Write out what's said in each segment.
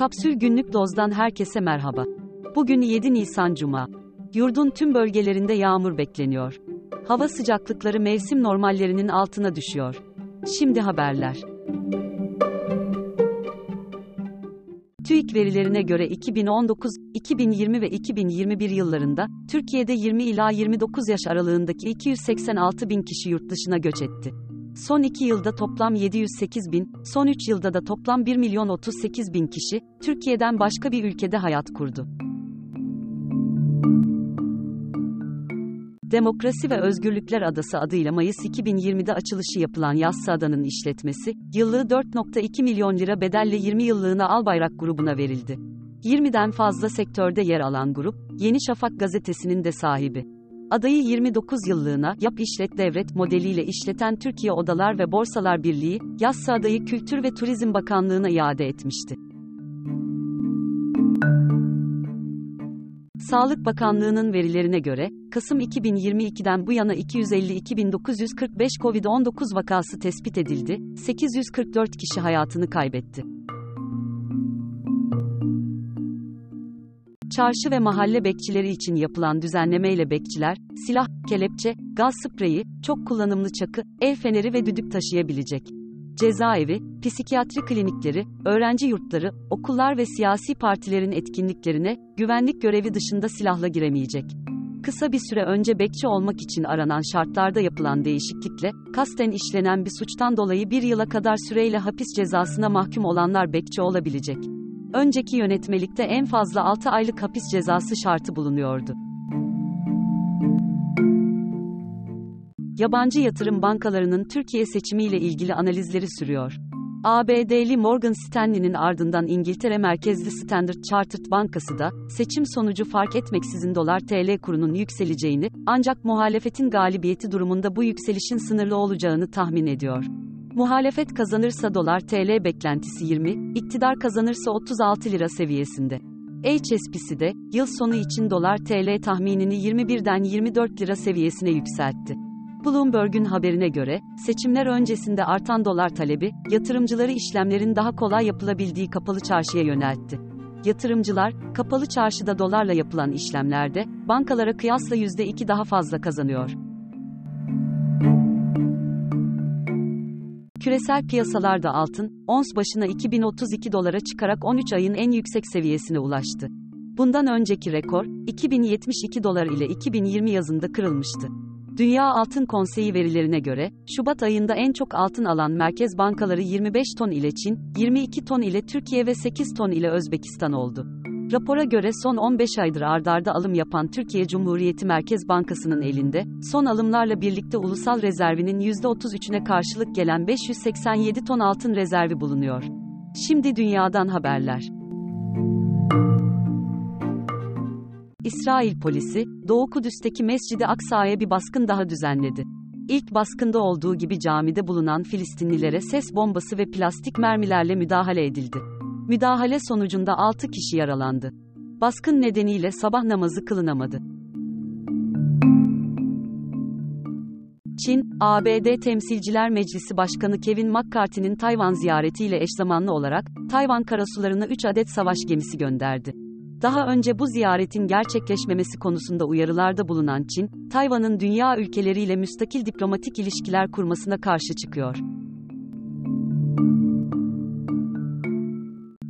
Kapsül Günlük Doz'dan herkese merhaba. Bugün 7 Nisan Cuma. Yurdun tüm bölgelerinde yağmur bekleniyor. Hava sıcaklıkları mevsim normallerinin altına düşüyor. Şimdi haberler. TÜİK verilerine göre 2019, 2020 ve 2021 yıllarında Türkiye'de 20 ila 29 yaş aralığındaki 286 bin kişi yurt dışına göç etti. Son 2 yılda toplam 708 bin, son 3 yılda da toplam 1 milyon 38 bin kişi, Türkiye'den başka bir ülkede hayat kurdu. Demokrasi ve Özgürlükler Adası adıyla Mayıs 2020'de açılışı yapılan Yassı Adanın işletmesi, yıllığı 4.2 milyon lira bedelle 20 yıllığına Albayrak grubuna verildi. 20'den fazla sektörde yer alan grup, Yeni Şafak gazetesinin de sahibi. Adayı 29 yıllığına yap işlet devret modeliyle işleten Türkiye Odalar ve Borsalar Birliği, Yassı Adayı Kültür ve Turizm Bakanlığı'na iade etmişti. Sağlık Bakanlığı'nın verilerine göre, Kasım 2022'den bu yana 252.945 COVID-19 vakası tespit edildi, 844 kişi hayatını kaybetti. Çarşı ve mahalle bekçileri için yapılan düzenlemeyle bekçiler, silah, kelepçe, gaz spreyi, çok kullanımlı çakı, el feneri ve düdük taşıyabilecek. Cezaevi, psikiyatri klinikleri, öğrenci yurtları, okullar ve siyasi partilerin etkinliklerine, güvenlik görevi dışında silahla giremeyecek. Kısa bir süre önce bekçi olmak için aranan şartlarda yapılan değişiklikle, kasten işlenen bir suçtan dolayı bir yıla kadar süreyle hapis cezasına mahkum olanlar bekçi olabilecek. Önceki yönetmelikte en fazla 6 aylık hapis cezası şartı bulunuyordu. Yabancı yatırım bankalarının Türkiye seçimiyle ilgili analizleri sürüyor. ABD'li Morgan Stanley'nin ardından İngiltere merkezli Standard Chartered Bankası da, seçim sonucu fark etmeksizin dolar TL kurunun yükseleceğini, ancak muhalefetin galibiyeti durumunda bu yükselişin sınırlı olacağını tahmin ediyor. Muhalefet kazanırsa dolar TL beklentisi 20, iktidar kazanırsa 36 lira seviyesinde. HSBC de, yıl sonu için dolar TL tahminini 21'den 24 lira seviyesine yükseltti. Bloomberg'un haberine göre, seçimler öncesinde artan dolar talebi, yatırımcıları işlemlerin daha kolay yapılabildiği kapalı çarşıya yöneltti. Yatırımcılar, kapalı çarşıda dolarla yapılan işlemlerde, bankalara kıyasla %2 daha fazla kazanıyor. Küresel piyasalarda altın, ons başına 2032 dolara çıkarak 13 ayın en yüksek seviyesine ulaştı. Bundan önceki rekor, 2072 dolar ile 2020 yazında kırılmıştı. Dünya Altın Konseyi verilerine göre, Şubat ayında en çok altın alan merkez bankaları 25 ton ile Çin, 22 ton ile Türkiye ve 8 ton ile Özbekistan oldu. Rapora göre son 15 aydır ardarda alım yapan Türkiye Cumhuriyeti Merkez Bankası'nın elinde, son alımlarla birlikte ulusal rezervinin %33'üne karşılık gelen 587 ton altın rezervi bulunuyor. Şimdi dünyadan haberler. İsrail polisi, Doğu Kudüs'teki Mescid-i Aksa'ya bir baskın daha düzenledi. İlk baskında olduğu gibi camide bulunan Filistinlilere ses bombası ve plastik mermilerle müdahale edildi. Müdahale sonucunda 6 kişi yaralandı. Baskın nedeniyle sabah namazı kılınamadı. Çin, ABD Temsilciler Meclisi Başkanı Kevin McCarthy'nin Tayvan ziyaretiyle eşzamanlı olarak, Tayvan karasularına 3 adet savaş gemisi gönderdi. Daha önce bu ziyaretin gerçekleşmemesi konusunda uyarılarda bulunan Çin, Tayvan'ın dünya ülkeleriyle müstakil diplomatik ilişkiler kurmasına karşı çıkıyor.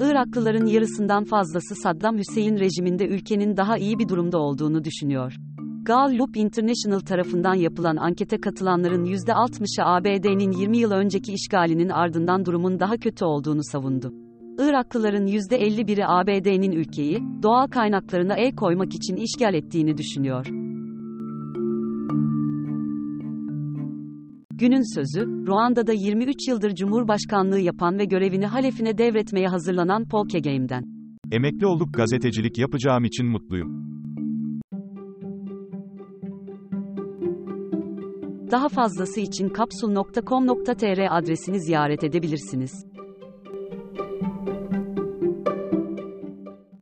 Iraklıların yarısından fazlası Saddam Hüseyin rejiminde ülkenin daha iyi bir durumda olduğunu düşünüyor. Gallup International tarafından yapılan ankete katılanların %60'ı ABD'nin 20 yıl önceki işgalinin ardından durumun daha kötü olduğunu savundu. Iraklıların %51'i ABD'nin ülkeyi, doğal kaynaklarına el koymak için işgal ettiğini düşünüyor. Günün sözü, Ruanda'da 23 yıldır Cumhurbaşkanlığı yapan ve görevini Halef'ine devretmeye hazırlanan Paul Kagam'den. Emekli olup gazetecilik yapacağım için mutluyum. Daha fazlası için kapsul.com.tr adresini ziyaret edebilirsiniz.